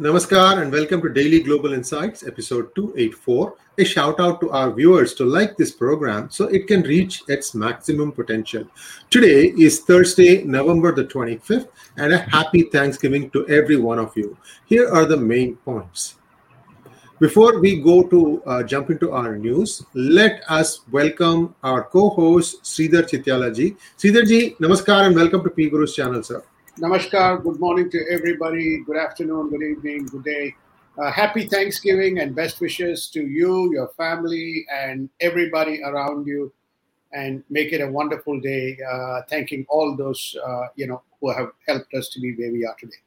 Namaskar and welcome to Daily Global Insights, episode 284. A shout out to our viewers to like this program so it can reach its maximum potential. Today is Thursday, November the 25th, and a happy Thanksgiving to every one of you. Here are the main points. Before we go to uh, jump into our news, let us welcome our co-host Sridhar Chityalaji. Sridharji, namaskar and welcome to P Guru's channel, sir. Namaskar. Good morning to everybody. Good afternoon, good evening, good day. Uh, happy Thanksgiving and best wishes to you, your family, and everybody around you. And make it a wonderful day. Uh, thanking all those uh, you know who have helped us to be where we are today.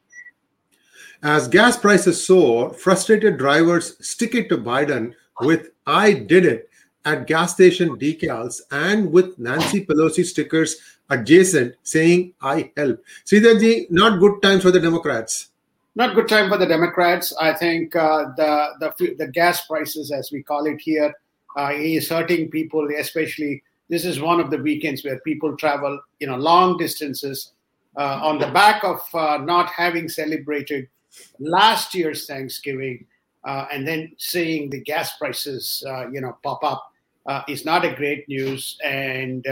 As gas prices soar, frustrated drivers stick it to Biden with "I did it" at gas station decals and with Nancy Pelosi stickers adjacent saying I help. Sridharji, not good times for the Democrats. Not good time for the Democrats. I think uh, the, the the gas prices, as we call it here, uh, is hurting people. Especially, this is one of the weekends where people travel, you know, long distances uh, on the back of uh, not having celebrated last year's Thanksgiving, uh, and then seeing the gas prices, uh, you know, pop up is not a great news. And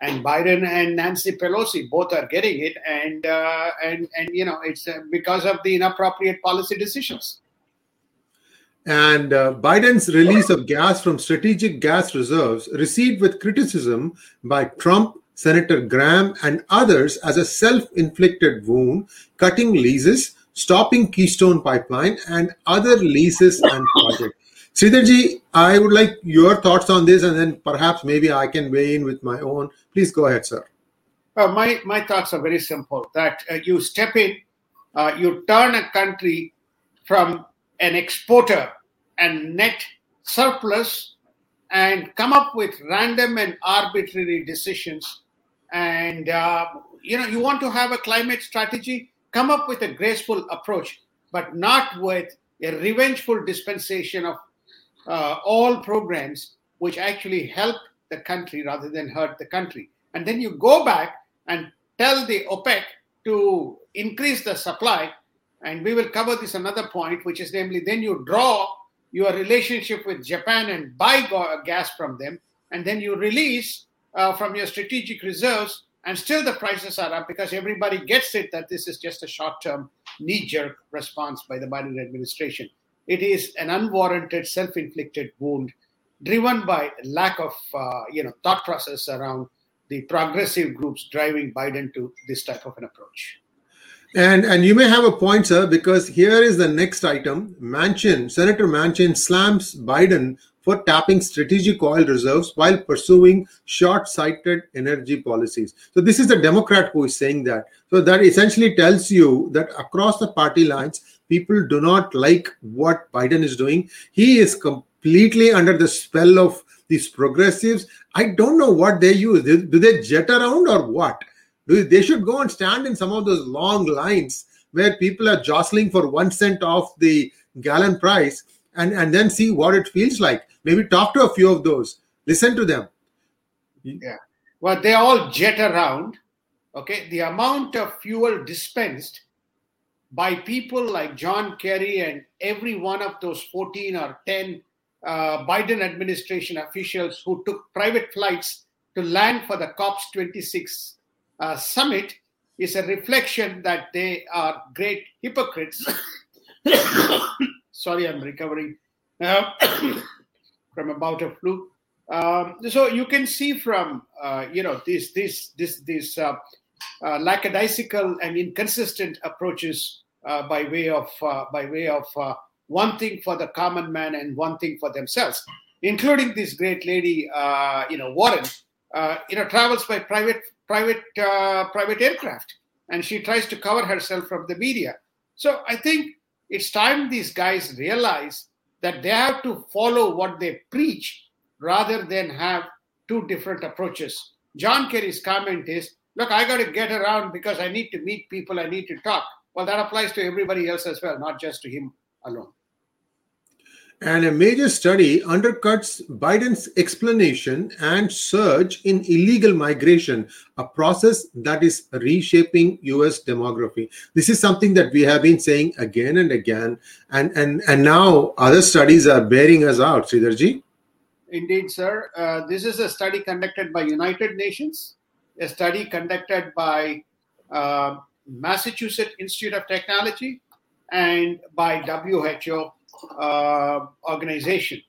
and Biden and Nancy Pelosi both are getting it, and uh, and and you know it's uh, because of the inappropriate policy decisions. And uh, Biden's release of gas from strategic gas reserves received with criticism by Trump, Senator Graham, and others as a self-inflicted wound, cutting leases, stopping Keystone Pipeline, and other leases and projects. Sridharji, I would like your thoughts on this, and then perhaps maybe I can weigh in with my own. Please go ahead, sir. Uh, my my thoughts are very simple. That uh, you step in, uh, you turn a country from an exporter and net surplus, and come up with random and arbitrary decisions. And uh, you know you want to have a climate strategy. Come up with a graceful approach, but not with a revengeful dispensation of uh, all programs which actually help the country rather than hurt the country. And then you go back and tell the OPEC to increase the supply. And we will cover this another point, which is namely, then you draw your relationship with Japan and buy gas from them, and then you release uh, from your strategic reserves, and still the prices are up because everybody gets it that this is just a short term knee jerk response by the Biden administration. It is an unwarranted, self-inflicted wound, driven by lack of, uh, you know, thought process around the progressive groups driving Biden to this type of an approach. And and you may have a point, sir, because here is the next item. Manchin, Senator Manchin slams Biden for tapping strategic oil reserves while pursuing short-sighted energy policies. So this is the Democrat who is saying that. So that essentially tells you that across the party lines, people do not like what Biden is doing. He is completely under the spell of these progressives. I don't know what they use. Do they jet around or what? Do they should go and stand in some of those long lines where people are jostling for one cent off the gallon price and, and then see what it feels like. Maybe talk to a few of those, listen to them. Yeah. Well, they all jet around. Okay. The amount of fuel dispensed by people like John Kerry and every one of those 14 or 10 uh, Biden administration officials who took private flights to land for the COPs 26 uh, summit is a reflection that they are great hypocrites. Sorry, I'm recovering uh, from a bout of flu. Um, so you can see from uh, you know these these this these uh, uh, lackadaisical and inconsistent approaches uh, by way of uh, by way of uh, one thing for the common man and one thing for themselves, including this great lady, you know Warren, you know travels by private private private aircraft, and she tries to cover herself from the media. So I think it's time these guys realize that they have to follow what they preach rather than have two different approaches. John Kerry's comment is look, I got to get around because I need to meet people, I need to talk. Well, that applies to everybody else as well, not just to him alone. And a major study undercuts Biden's explanation and surge in illegal migration, a process that is reshaping US demography. This is something that we have been saying again and again. And, and, and now other studies are bearing us out, Sridharji. Indeed, sir. Uh, this is a study conducted by United Nations, a study conducted by uh, Massachusetts Institute of Technology, and by WHO uh, organization.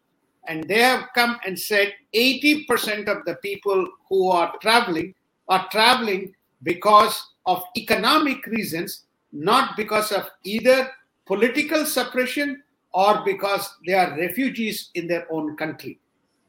And they have come and said 80% of the people who are traveling are traveling because of economic reasons, not because of either political suppression or because they are refugees in their own country.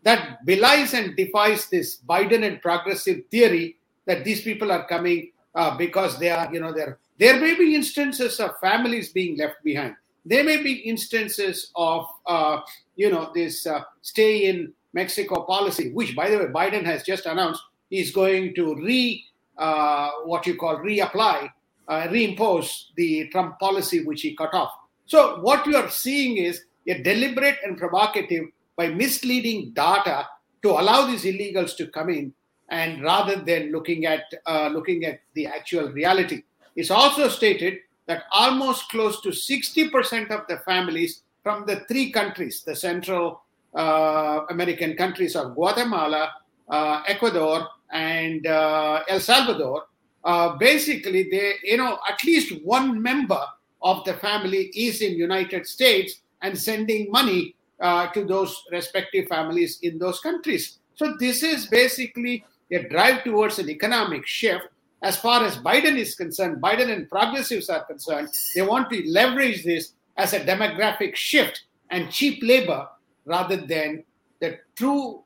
That belies and defies this Biden and progressive theory that these people are coming uh, because they are, you know, there. There may be instances of families being left behind there may be instances of, uh, you know, this uh, stay in Mexico policy, which, by the way, Biden has just announced he's going to re, uh, what you call reapply, uh, reimpose the Trump policy which he cut off. So what you are seeing is a deliberate and provocative by misleading data to allow these illegals to come in, and rather than looking at uh, looking at the actual reality. It's also stated that almost close to 60% of the families from the three countries, the Central uh, American countries of Guatemala, uh, Ecuador, and uh, El Salvador, uh, basically they, you know, at least one member of the family is in United States and sending money uh, to those respective families in those countries. So this is basically a drive towards an economic shift as far as Biden is concerned, Biden and progressives are concerned, they want to leverage this as a demographic shift and cheap labor rather than the true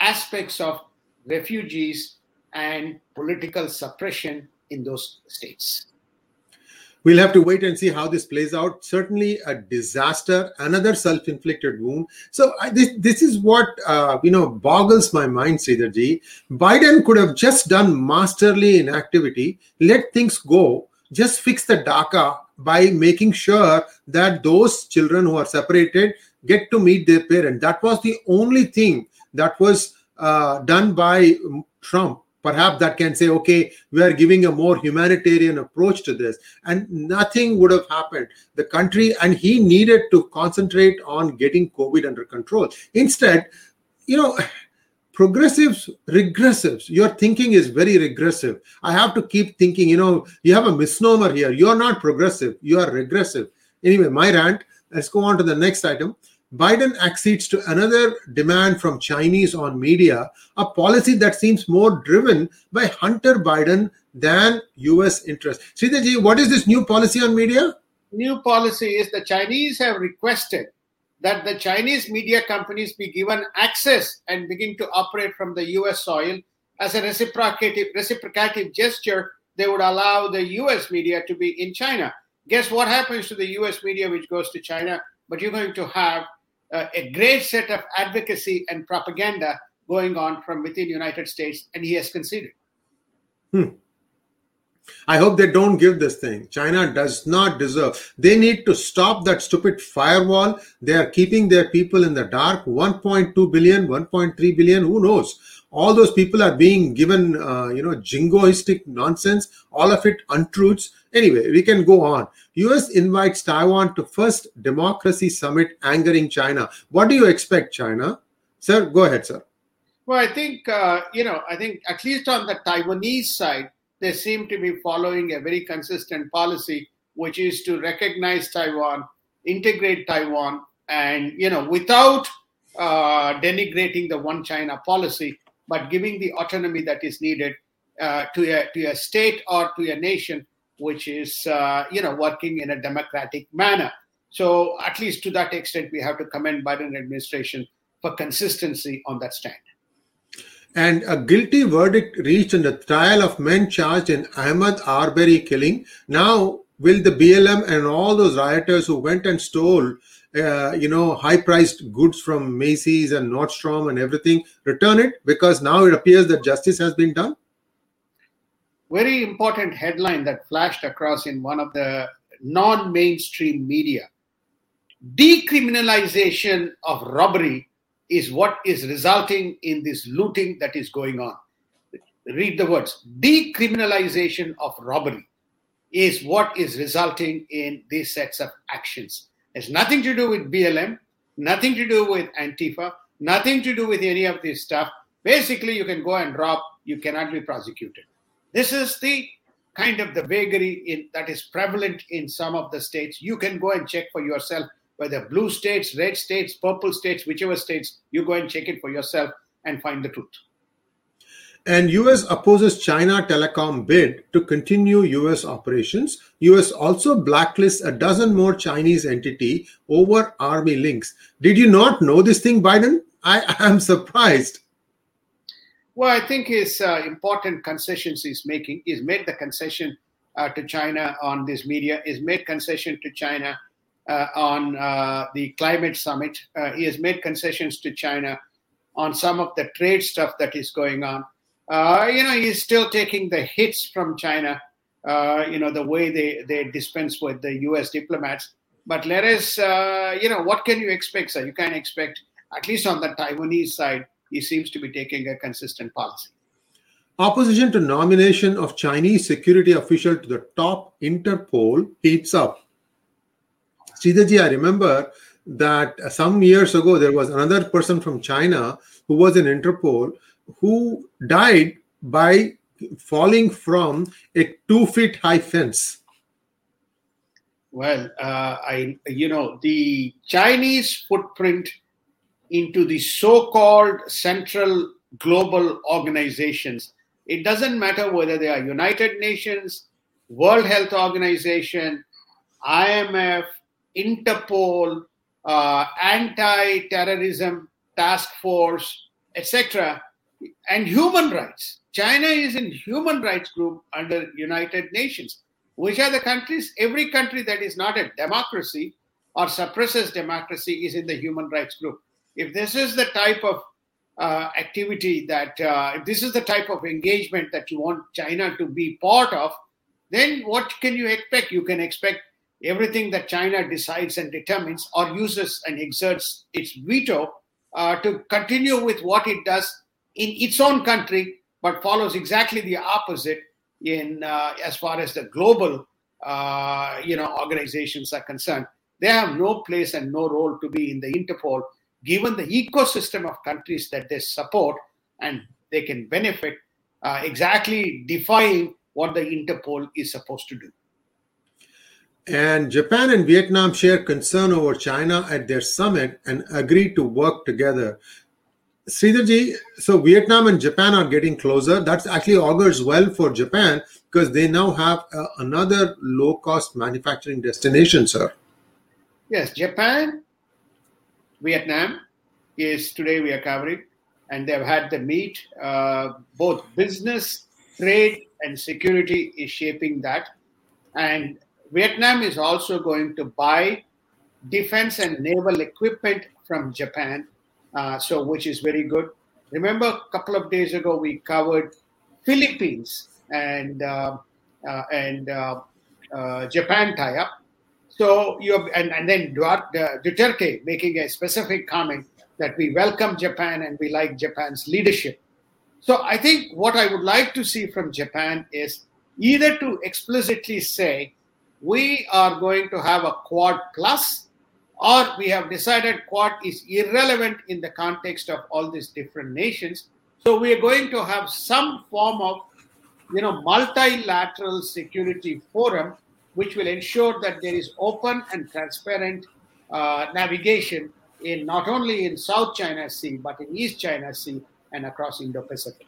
aspects of refugees and political suppression in those states we'll have to wait and see how this plays out. Certainly, a disaster, another self-inflicted wound. So I, this this is what uh, you know boggles my mind, Sridharji. Biden could have just done masterly in activity, let things go, just fix the DACA by making sure that those children who are separated get to meet their parent. That was the only thing that was uh, done by Trump perhaps that can say okay we are giving a more humanitarian approach to this. And nothing would have happened. The country and he needed to concentrate on getting covid under control. Instead you know progressives regressives your thinking is very regressive. I have to keep thinking you know you have a misnomer here. You're not progressive. You are regressive. Anyway my rant. Let's go on to the next item Biden accedes to another demand from Chinese on media, a policy that seems more driven by Hunter Biden than US interests. Sridharji, what is this new policy on media? New policy is the Chinese have requested that the Chinese media companies be given access and begin to operate from the US soil as a reciprocative, reciprocative gesture. They would allow the US media to be in China. Guess what happens to the US media which goes to China? But you're going to have uh, a great set of advocacy and propaganda going on from within United States, and he has conceded. Hmm. I hope they don't give this thing. China does not deserve. They need to stop that stupid firewall. They are keeping their people in the dark. 1.2 billion, 1.3 billion, who knows? All those people are being given, uh, you know, jingoistic nonsense. All of it untruths. Anyway, we can go on. US invites Taiwan to first democracy summit angering China. What do you expect, China? Sir, go ahead, sir. Well, I think, uh, you know, I think at least on the Taiwanese side, they seem to be following a very consistent policy, which is to recognize Taiwan, integrate Taiwan, and, you know, without uh, denigrating the one China policy, but giving the autonomy that is needed uh, to, a, to a state or to a nation which is uh, you know working in a democratic manner. So at least to that extent, we have to commend Biden administration for consistency on that stand. And a guilty verdict reached in the trial of men charged in Ahmaud Arbery killing. Now, will the BLM and all those rioters who went and stole, uh, you know, high-priced goods from Macy's and Nordstrom and everything, return it? Because now it appears that justice has been done very important headline that flashed across in one of the non mainstream media. decriminalization of robbery is what is resulting in this looting that is going on. Read the words decriminalization of robbery is what is resulting in these sets of actions. It has nothing to do with BLM, nothing to do with Antifa, nothing to do with any of this stuff. Basically, you can go and rob, you cannot be prosecuted. This is the kind of the vagary in, that is prevalent in some of the states. You can go and check for yourself whether blue states, red states, purple states, whichever states, you go and check it for yourself and find the truth. And US opposes China telecom bid to continue US operations. US also blacklists a dozen more Chinese entity over army links. Did you not know this thing, Biden? I am surprised. Well, I think his uh, important concessions he's making is made the concession uh, to China on this media, is made concession to China on uh, the climate summit. Uh, he has made concessions to China on some of the trade stuff that is going on. you know, he's still taking the hits from China. you know, the way they, they dispense with the U.S. diplomats. But let us, you know, what can you expect, sir? You can expect, at least on the Taiwanese side, he seems to be taking a consistent policy. Opposition to nomination of Chinese security official to the top Interpol heats up. Sridharji, I remember that some years ago there was another person from China who was in Interpol who died by falling from a two feet high fence. Well, uh, I you know the Chinese footprint into the so-called central global organizations. It doesn't matter whether they are United Nations, World Health Organization, IMF, Interpol, uh, anti terrorism task force, etc., and human rights. China is in human rights group under United Nations. Which are the countries? Every country that is not a democracy or suppresses democracy is in the human rights group. If this is the type of uh, activity that, uh, if this is the type of engagement that you want China to be part of, then what can you expect? You can expect everything that China decides and determines or uses and exerts its veto uh, to continue with what it does in its own country, but follows exactly the opposite in uh, as far as the global uh, you know organizations are concerned. They have no place and no role to be in the Interpol, given the ecosystem of countries that they support, and they can benefit uh, exactly defying what the Interpol is supposed to do. And Japan and Vietnam share concern over China at their summit and agreed to work together. Sridharji, so Vietnam and Japan are getting closer. That actually augurs well for Japan because they now have uh, another low cost manufacturing destination, sir. Yes, Japan, Vietnam is today we are covering, and they've had the meet. Uh, both business, trade, and security is shaping that. And Vietnam is also going to buy defense and naval equipment from Japan, uh, so which is very good. Remember, a couple of days ago we covered Philippines and uh, uh, and uh, uh, Japan tie-up. So you have, and, and then Duterte making a specific comment that we welcome Japan and we like Japan's leadership. So I think what I would like to see from Japan is either to explicitly say we are going to have a quad plus or we have decided quad is irrelevant in the context of all these different nations. So we are going to have some form of you know multilateral security forum which will ensure that there is open and transparent uh, navigation in not only in south china sea but in east china sea and across indo-pacific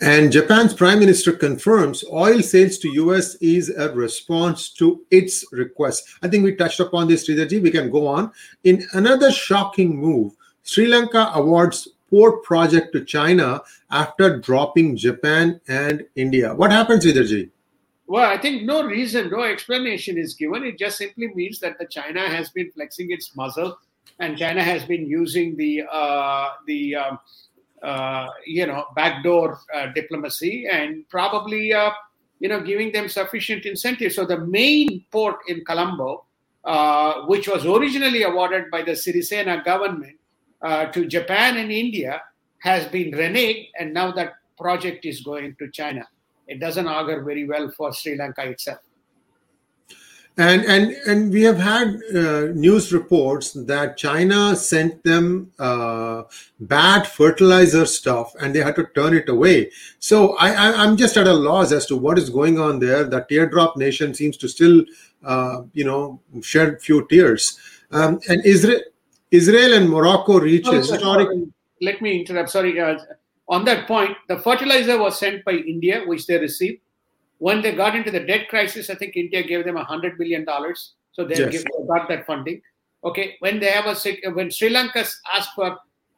and Japan's prime minister confirms oil sales to US is a response to its request. I think we touched upon this, Sridharji. We can go on. In another shocking move, Sri Lanka awards port project to China after dropping Japan and India. What happens, Sridharji? Well, I think no reason, no explanation is given. It just simply means that the China has been flexing its muscle, and China has been using the uh, the um, you know, backdoor uh, diplomacy and probably, uh, you know, giving them sufficient incentive. So the main port in Colombo uh, which was originally awarded by the Sirisena government uh, to Japan and India, has been reneged, and now that project is going to China. It doesn't augur very well for Sri Lanka itself. And and and we have had uh, news reports that China sent them uh, bad fertilizer stuff, and they had to turn it away. So I, I am just at a loss as to what is going on there. The teardrop nation seems to still, uh, you know, shed few tears. Um, and Israel, Israel and Morocco reach Oh, historic. Let me interrupt. Sorry. Uh, on that point, the fertilizer was sent by India, which they received. When they got into the debt crisis, I think India gave them a hundred billion dollars, so they Yes. give- got that funding. Okay, when they have a when Sri Lanka asked for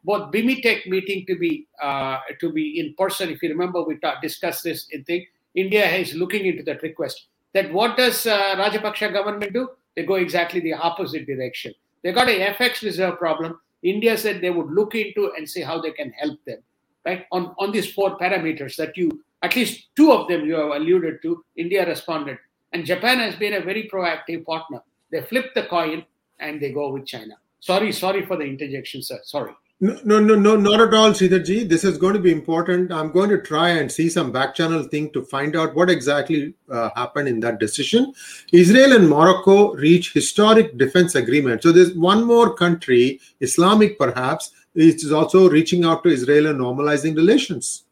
both BIMSTEC meeting to be uh, to be in person, if you remember, we ta- discussed this. I think India is looking into that request. That what does uh, Rajapaksa government do? They go exactly the opposite direction. They got a FX reserve problem. India said they would look into and see how they can help them. Right on on these four parameters that you at least two of them you have alluded to. India responded, and Japan has been a very proactive partner. They flip the coin and they go with China. Sorry, sorry for the interjection, sir. Sorry. No, no, no, no, not at all, Sridharji. This is going to be important. I'm going to try and see some back channel thing to find out what exactly uh, happened in that decision. Israel and Morocco reach historic defense agreement. So there's one more country, Islamic perhaps, which is also reaching out to Israel and normalizing relations.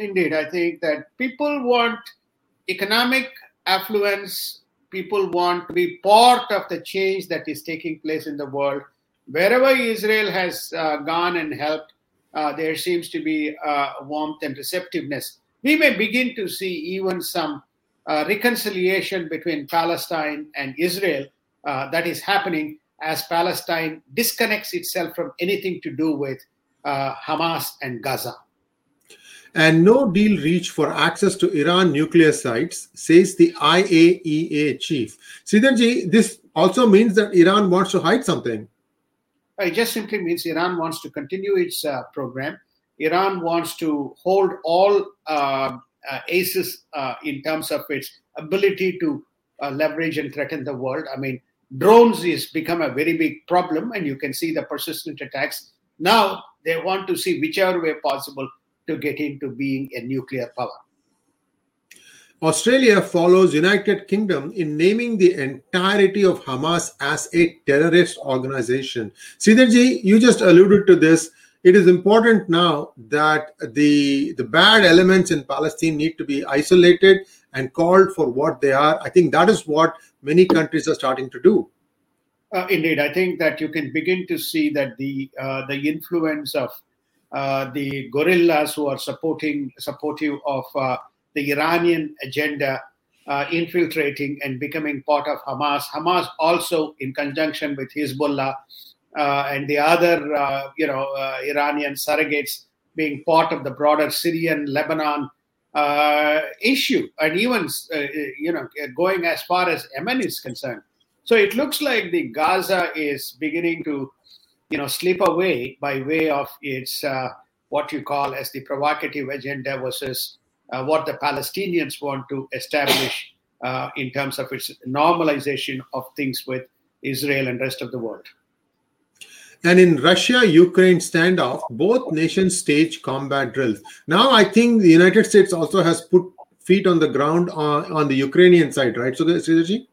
Indeed, I think that people want economic affluence. People want to be part of the change that is taking place in the world. Wherever Israel has uh, gone and helped, uh, there seems to be uh, warmth and receptiveness. We may begin to see even some uh, reconciliation between Palestine and Israel uh, that is happening as Palestine disconnects itself from anything to do with uh, Hamas and Gaza. And no deal reached for access to Iran nuclear sites, says the IAEA chief. Sridharji, this also means that Iran wants to hide something. It just simply means Iran wants to continue its uh, program. Iran wants to hold all uh, uh, aces uh, in terms of its ability to uh, leverage and threaten the world. I mean, drones is become a very big problem, and you can see the persistent attacks. Now they want to see whichever way possible to get into being a nuclear power. Australia follows United Kingdom in naming the entirety of Hamas as a terrorist organization. Sridharji, you just alluded to this. It is important now that the the bad elements in Palestine need to be isolated and called for what they are. I think that is what many countries are starting to do. Uh, indeed, I think that you can begin to see that the uh, the influence of the guerrillas who are supporting supportive of uh, the Iranian agenda uh, infiltrating and becoming part of Hamas. Hamas also, in conjunction with Hezbollah uh, and the other, uh, you know, uh, Iranian surrogates, being part of the broader Syrian Lebanon uh, issue, and even uh, you know, going as far as Yemen is concerned. So it looks like the Gaza is beginning to, you know, slip away by way of its uh, what you call as the provocative agenda versus uh, what the Palestinians want to establish uh, in terms of its normalization of things with Israel and rest of the world. And in Russia Ukraine standoff, both nations stage combat drills. Now, I think the United States also has put feet on the ground on, on the Ukrainian side, right? So, Sridharji?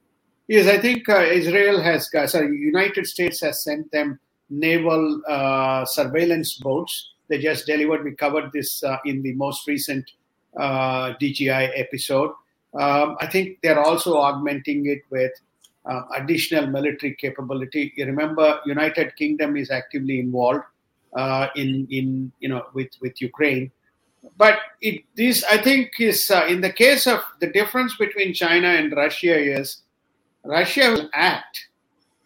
Yes, I think uh, Israel has, uh, sorry, United States has sent them naval uh, surveillance boats. They just delivered. We covered this uh, in the most recent uh, DGI episode. Um, I think they're also augmenting it with uh, additional military capability. You remember, United Kingdom is actively involved uh, in in you know with with Ukraine. But it this I think is uh, in the case of the difference between China and Russia is Russia will act,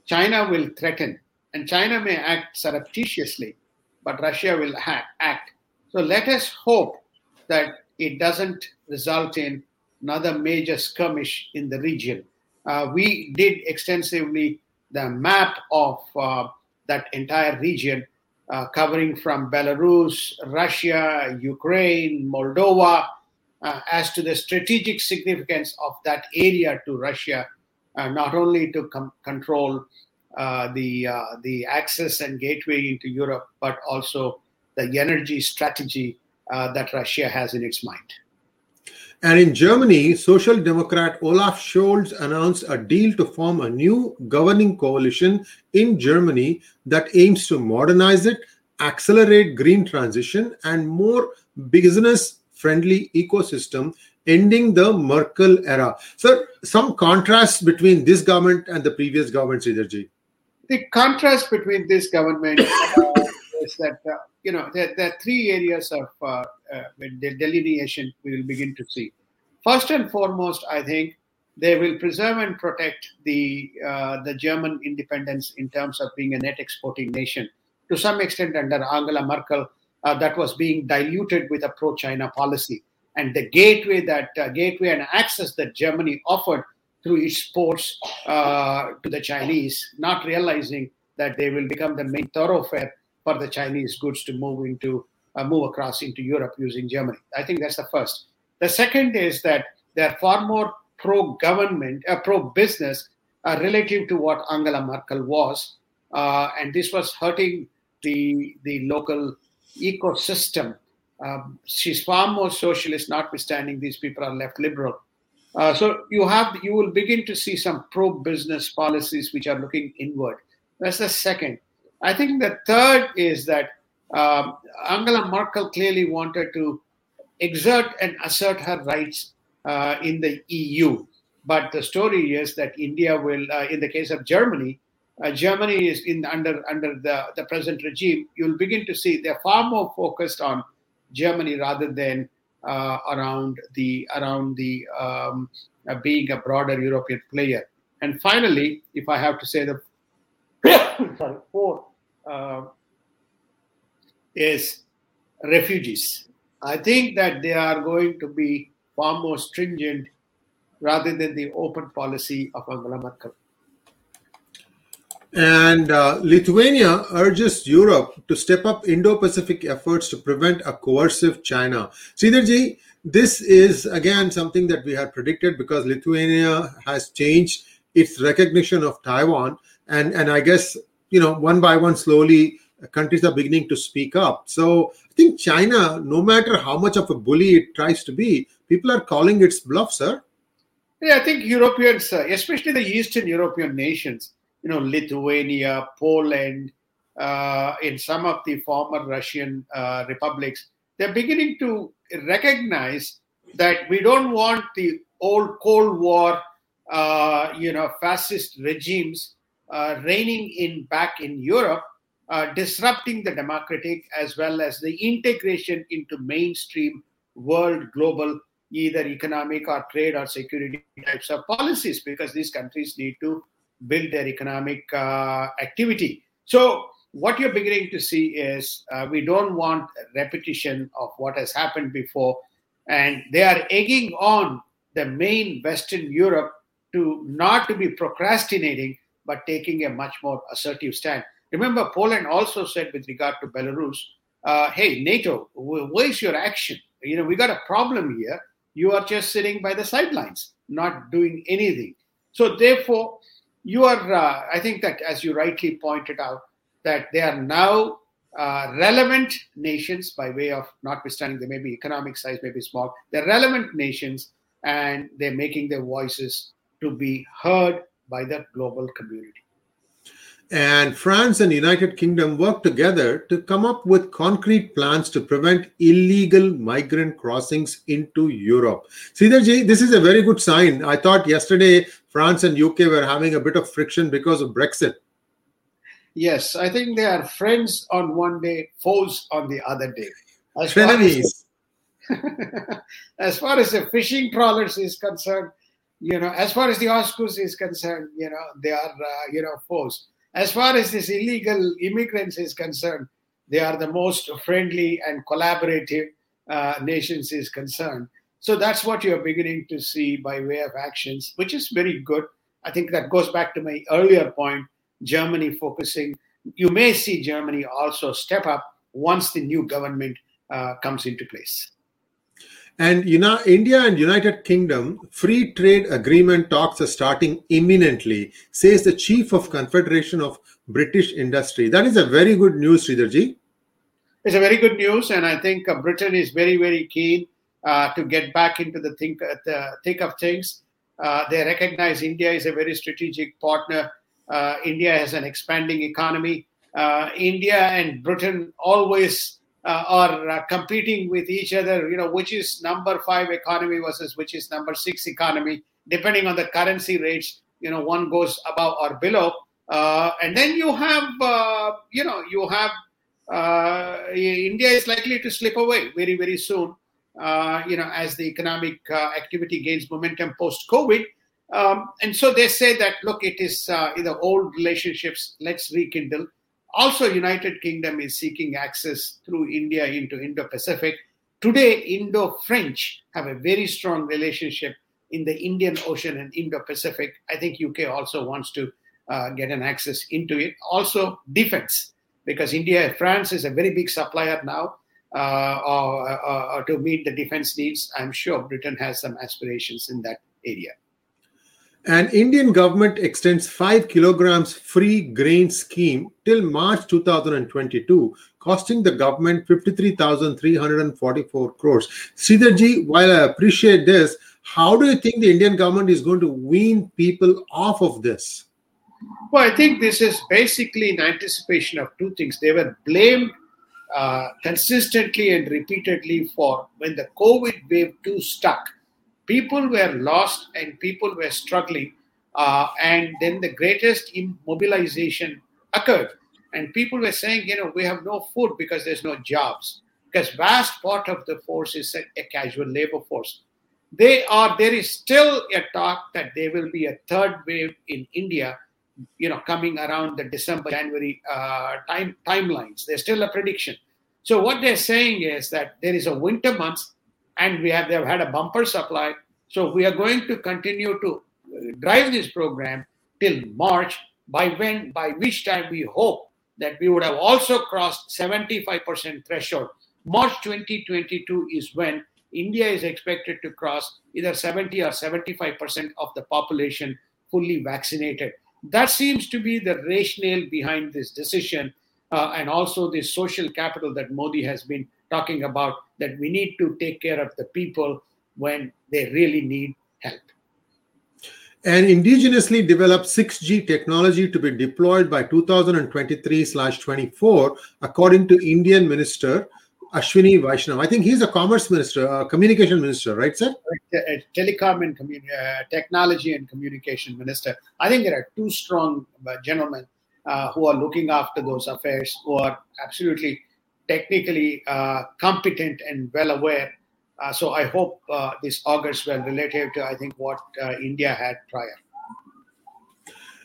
China will threaten, and China may act surreptitiously, but Russia will ha- act. So let us hope that it doesn't result in another major skirmish in the region. Uh, we did extensively the map of uh, that entire region, uh, covering from Belarus, Russia, Ukraine, Moldova, uh, as to the strategic significance of that area to Russia uh, not only to com- control the uh, the access and gateway into Europe, but also the energy strategy uh, that Russia has in its mind. And in Germany, Social Democrat Olaf Scholz announced a deal to form a new governing coalition in Germany that aims to modernize it, accelerate green transition, and more business friendly ecosystem, ending the Merkel era. Sir, some contrast between this government and the previous government, Sridharji. The contrast between this government is that uh, you know there, there, are three areas of uh, uh, delineation we will begin to see. First and foremost, I think they will preserve and protect the uh, the German independence in terms of being a net exporting nation. To some extent, under Angela Merkel, uh, that was being diluted with a pro-China policy, and the gateway that uh, gateway and access that Germany offered through its ports uh, to the Chinese, not realizing that they will become the main thoroughfare for the Chinese goods to move into uh, move across into Europe using Germany. I think that's the first. The second is that they're far more pro-government, uh, pro-business uh, relative to what Angela Merkel was, uh, and this was hurting the the local ecosystem. Um, she's far more socialist, notwithstanding these people are left liberal. Uh, so you have you will begin to see some pro-business policies which are looking inward. That's the second. I think the third is that um, Angela Merkel clearly wanted to exert and assert her rights uh, in the EU. But the story is that India will, uh, in the case of Germany, uh, Germany is in under under the, the present regime. You'll begin to see they're far more focused on Germany rather than uh, around the around the um, uh, being a broader European player. And finally, if I have to say the sorry, fourth uh, is refugees. I think that they are going to be far more stringent rather than the open policy of Angela Merkel. And uh, Lithuania urges Europe to step up Indo Pacific efforts to prevent a coercive China. Sridharji, this is again something that we had predicted because Lithuania has changed its recognition of Taiwan. And, and I guess, you know, one by one, slowly, countries are beginning to speak up. So I think China, no matter how much of a bully it tries to be, people are calling its bluff, sir. Yeah, I think Europeans, uh, especially the Eastern European nations, you know, Lithuania, Poland, uh, in some of the former Russian uh, republics, they're beginning to recognize that we don't want the old Cold War, uh, you know, fascist regimes uh, reigning in back in Europe uh, disrupting the democratic as well as the integration into mainstream world global either economic or trade or security types of policies because these countries need to build their economic uh, activity so what you're beginning to see is uh, we don't want repetition of what has happened before and they are egging on the main western europe to not to be procrastinating but taking a much more assertive stand Remember, Poland also said with regard to Belarus, uh, hey, NATO, where's your action? You know, we got a problem here. You are just sitting by the sidelines, not doing anything. So, therefore, you are, uh, I think that as you rightly pointed out, that they are now uh, relevant nations by way of notwithstanding they may be economic size, may be small, they're relevant nations and they're making their voices to be heard by the global community and France and United Kingdom work together to come up with concrete plans to prevent illegal migrant crossings into Europe. Sridharji, this is a very good sign. I thought yesterday France and UK were having a bit of friction because of Brexit. Yes, I think they are friends on one day, foes on the other day. As Enemies. Far as, as far as the fishing trawlers is concerned, you know, as far as the AUKUS is concerned, you know, they are, uh, you know, foes as far as this illegal immigrants is concerned, they are the most friendly and collaborative uh, nations is concerned. So that's what you're beginning to see by way of actions, which is very good. I think that goes back to my earlier point Germany focusing. You may see Germany also step up once the new government uh, comes into place. And you know, India and United Kingdom free trade agreement talks are starting imminently, says the chief of Confederation of British Industry. That is a very good news, Sridharji. It's a very good news, and I think uh, Britain is very, very keen uh, to get back into the think, uh, the thick of things. Uh, they recognize India is a very strategic partner. Uh, India has an expanding economy. Uh, India and Britain always are competing with each other. You know, which is number five economy versus which is number six economy, depending on the currency rates. You know, one goes above or below. and then you have, you know, you have India is likely to slip away very, very soon. Uh, you know, as the economic uh, activity gains momentum post COVID. Um, and so they say that look, it is uh, you know old relationships. Let's rekindle. Also, United Kingdom is seeking access through India into Indo-Pacific. Today, Indo-French have a very strong relationship in the Indian Ocean and Indo-Pacific. I think UK also wants to uh, get an access into it. Also, defense because India, France is a very big supplier now Uh, or, or, or to meet the defense needs. I'm sure Britain has some aspirations in that area. An Indian government extends 5 kilograms free grain scheme till March 2022, costing the government 53,344 crores. Sridharji, while I appreciate this, how do you think the Indian government is going to wean people off of this? Well, I think this is basically in anticipation of two things. They were blamed uh, consistently and repeatedly for when the COVID wave 2 stuck. People were lost and people were struggling. Uh, and then the greatest immobilization occurred. And people were saying, you know, we have no food because there's no jobs. Because vast part of the force is a, a casual labor force. They are there is still a talk that there will be a third wave in India you know coming around the December January uh, time timelines. There's still a prediction. So what they're saying is that there is a winter month, and we have they've had a bumper supply. So we are going to continue to uh, drive this program till March. By when, by which time we hope that we would have also crossed 75% threshold. March 2022 is when India is expected to cross either 70 or 75% of the population fully vaccinated. That seems to be the rationale behind this decision uh, and also the social capital that Modi has been talking about that we need to take care of the people when they really need help. An indigenously developed 6G technology to be deployed by 2023/24, according to Indian Minister Ashwini Vaishnav. I think he's a commerce minister, uh, communication minister, right, sir? Telecom and uh, technology and communication minister. I think there are two strong uh, gentlemen uh, who are looking after those affairs, who are absolutely technically uh, competent and well aware. So I hope this augurs well relative to I think what India had prior.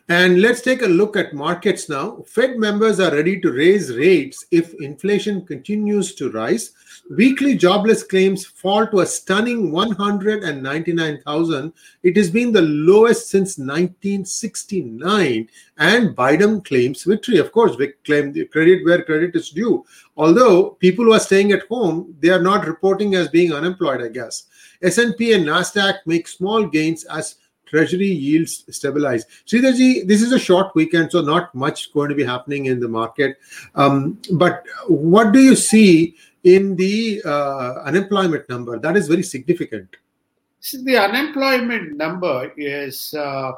And let's take a look at markets now. Fed members are ready to raise rates if inflation continues to rise. Weekly jobless claims fall to a stunning 199,000. It has been the lowest since 1969. And Biden claims victory. Of course, we claim the credit where credit is due. Although people who are staying at home, they are not reporting as being unemployed, I guess. S&P and Nasdaq make small gains as treasury yields stabilize. Sridharji, this is a short weekend, so not much going to be happening in the market. Um, but what do you see in the uh, unemployment number? That is very significant. The unemployment number is uh,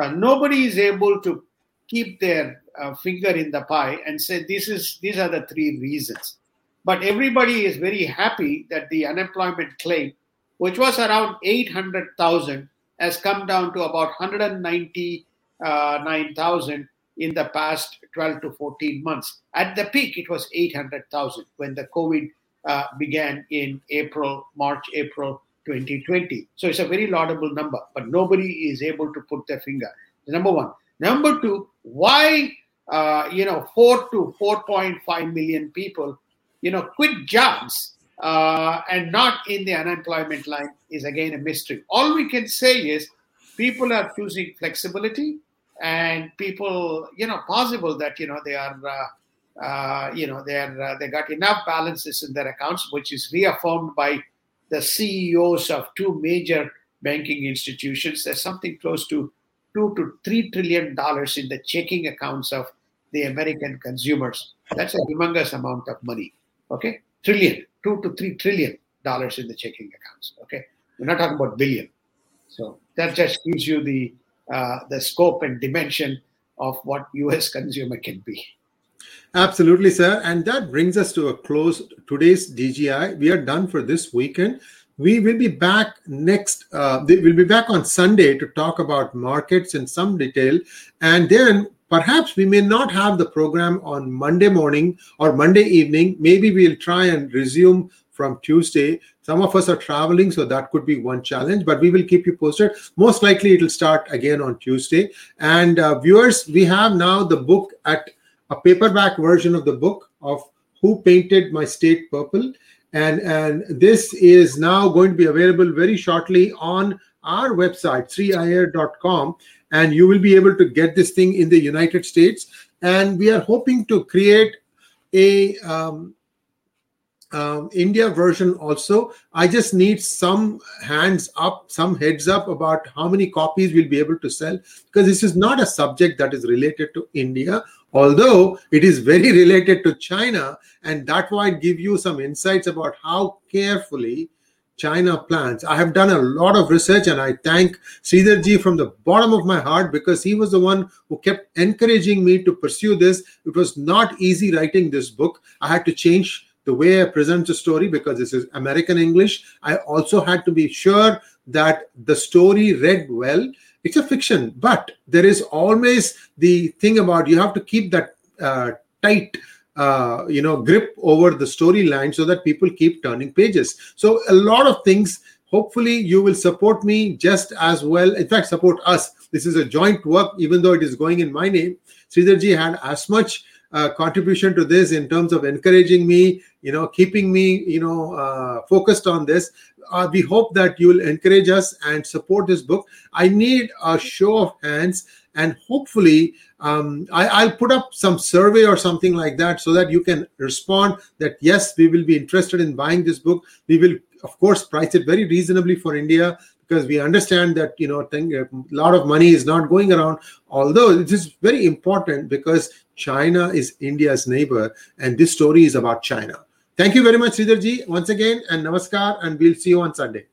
uh, nobody is able to keep their uh, finger in the pie and say this is these are the three reasons. But everybody is very happy that the unemployment claim, which was around 800,000, has come down to about 199,000 in the past 12 to 14 months. At the peak, it was 800,000 when the COVID uh, began in April, March, April 2020. So it's a very laudable number, but nobody is able to put their finger. Number one. Number two, why uh, you know four to 4.5 million people you know quit jobs uh, and not in the unemployment line is again a mystery. All we can say is people are choosing flexibility, and people, you know, possible that you know they are, uh, uh, you know, they are uh, they got enough balances in their accounts, which is reaffirmed by the CEOs of two major banking institutions. There's something close to two to three trillion dollars in the checking accounts of the American consumers. That's a humongous amount of money. Okay, trillion, two to three trillion dollars in the checking accounts. Okay, we're not talking about billion. So that just gives you the uh, the scope and dimension of what U.S. consumer can be. Absolutely, sir. And that brings us to a close today's DGI. We are done for this weekend. We will be back next, uh, we'll be back on Sunday to talk about markets in some detail. And then perhaps we may not have the program on Monday morning or Monday evening. Maybe we'll try and resume from Tuesday. Some of us are traveling, so that could be one challenge, but we will keep you posted. Most likely, it'll start again on Tuesday. And uh, viewers, we have now the book at a paperback version of the book of Who Painted My State Purple. And, and this is now going to be available very shortly on our website, 3ir.com. And you will be able to get this thing in the United States. And we are hoping to create a um, um, India version also. I just need some hands up, some heads up about how many copies we'll be able to sell because this is not a subject that is related to India, although it is very related to China, and that might give you some insights about how carefully China plans. I have done a lot of research and I thank Sridharji from the bottom of my heart because he was the one who kept encouraging me to pursue this. It was not easy writing this book. I had to change the way I present the story because this is American English. I also had to be sure that the story read well. It's a fiction, but there is always the thing about you have to keep that uh, tight uh, you know grip over the storyline so that people keep turning pages. So a lot of things hopefully you will support me just as well. In fact support us. This is a joint work even though it is going in my name. Sridharji had as much uh, contribution to this in terms of encouraging me you know keeping me you know uh, focused on this. Uh, we hope that you will encourage us and support this book. I need a show of hands and hopefully um, I, will put up some survey or something like that so that you can respond that yes we will be interested in buying this book. We will of course price it very reasonably for india because we understand that you know a lot of money is not going around. Although it is very important because china is india's neighbor and this story is about china. Thank you very much sridharji once again and namaskar and we'll see you on sunday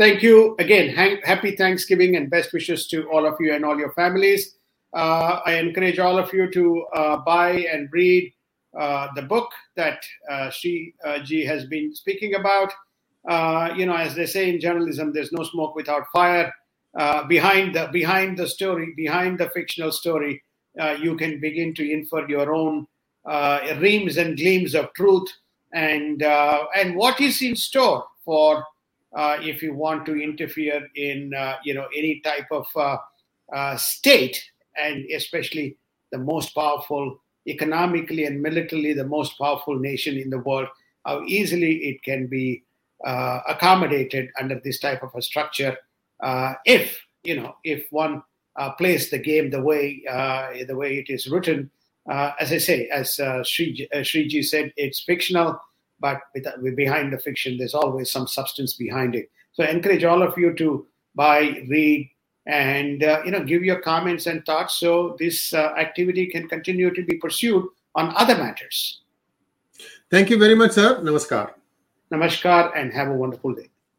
Thank you again. Happy Thanksgiving and best wishes to all of you and all your families. Uh, I encourage all of you to uh, buy and read uh, the book that uh, Sri uh, Ji has been speaking about. Uh, you know, as they say in journalism, there's no smoke without fire. Behind the behind the story, behind the fictional story, you can begin to infer your own reams and gleams of truth and and what is in store for if you want to interfere in uh, you know any type of uh, state and especially the most powerful economically and militarily the most powerful nation in the world how easily it can be uh, accommodated under this type of a structure uh, if you know if one uh, plays the game the way the way it is written. As i say as uh, Sri, Shriji said it's fictional but with, behind the fiction, there's always some substance behind it. So I encourage all of you to buy, read, and uh, you know give your comments and thoughts so this uh, activity can continue to be pursued on other matters. Thank you very much, sir. Namaskar. Namaskar, and have a wonderful day.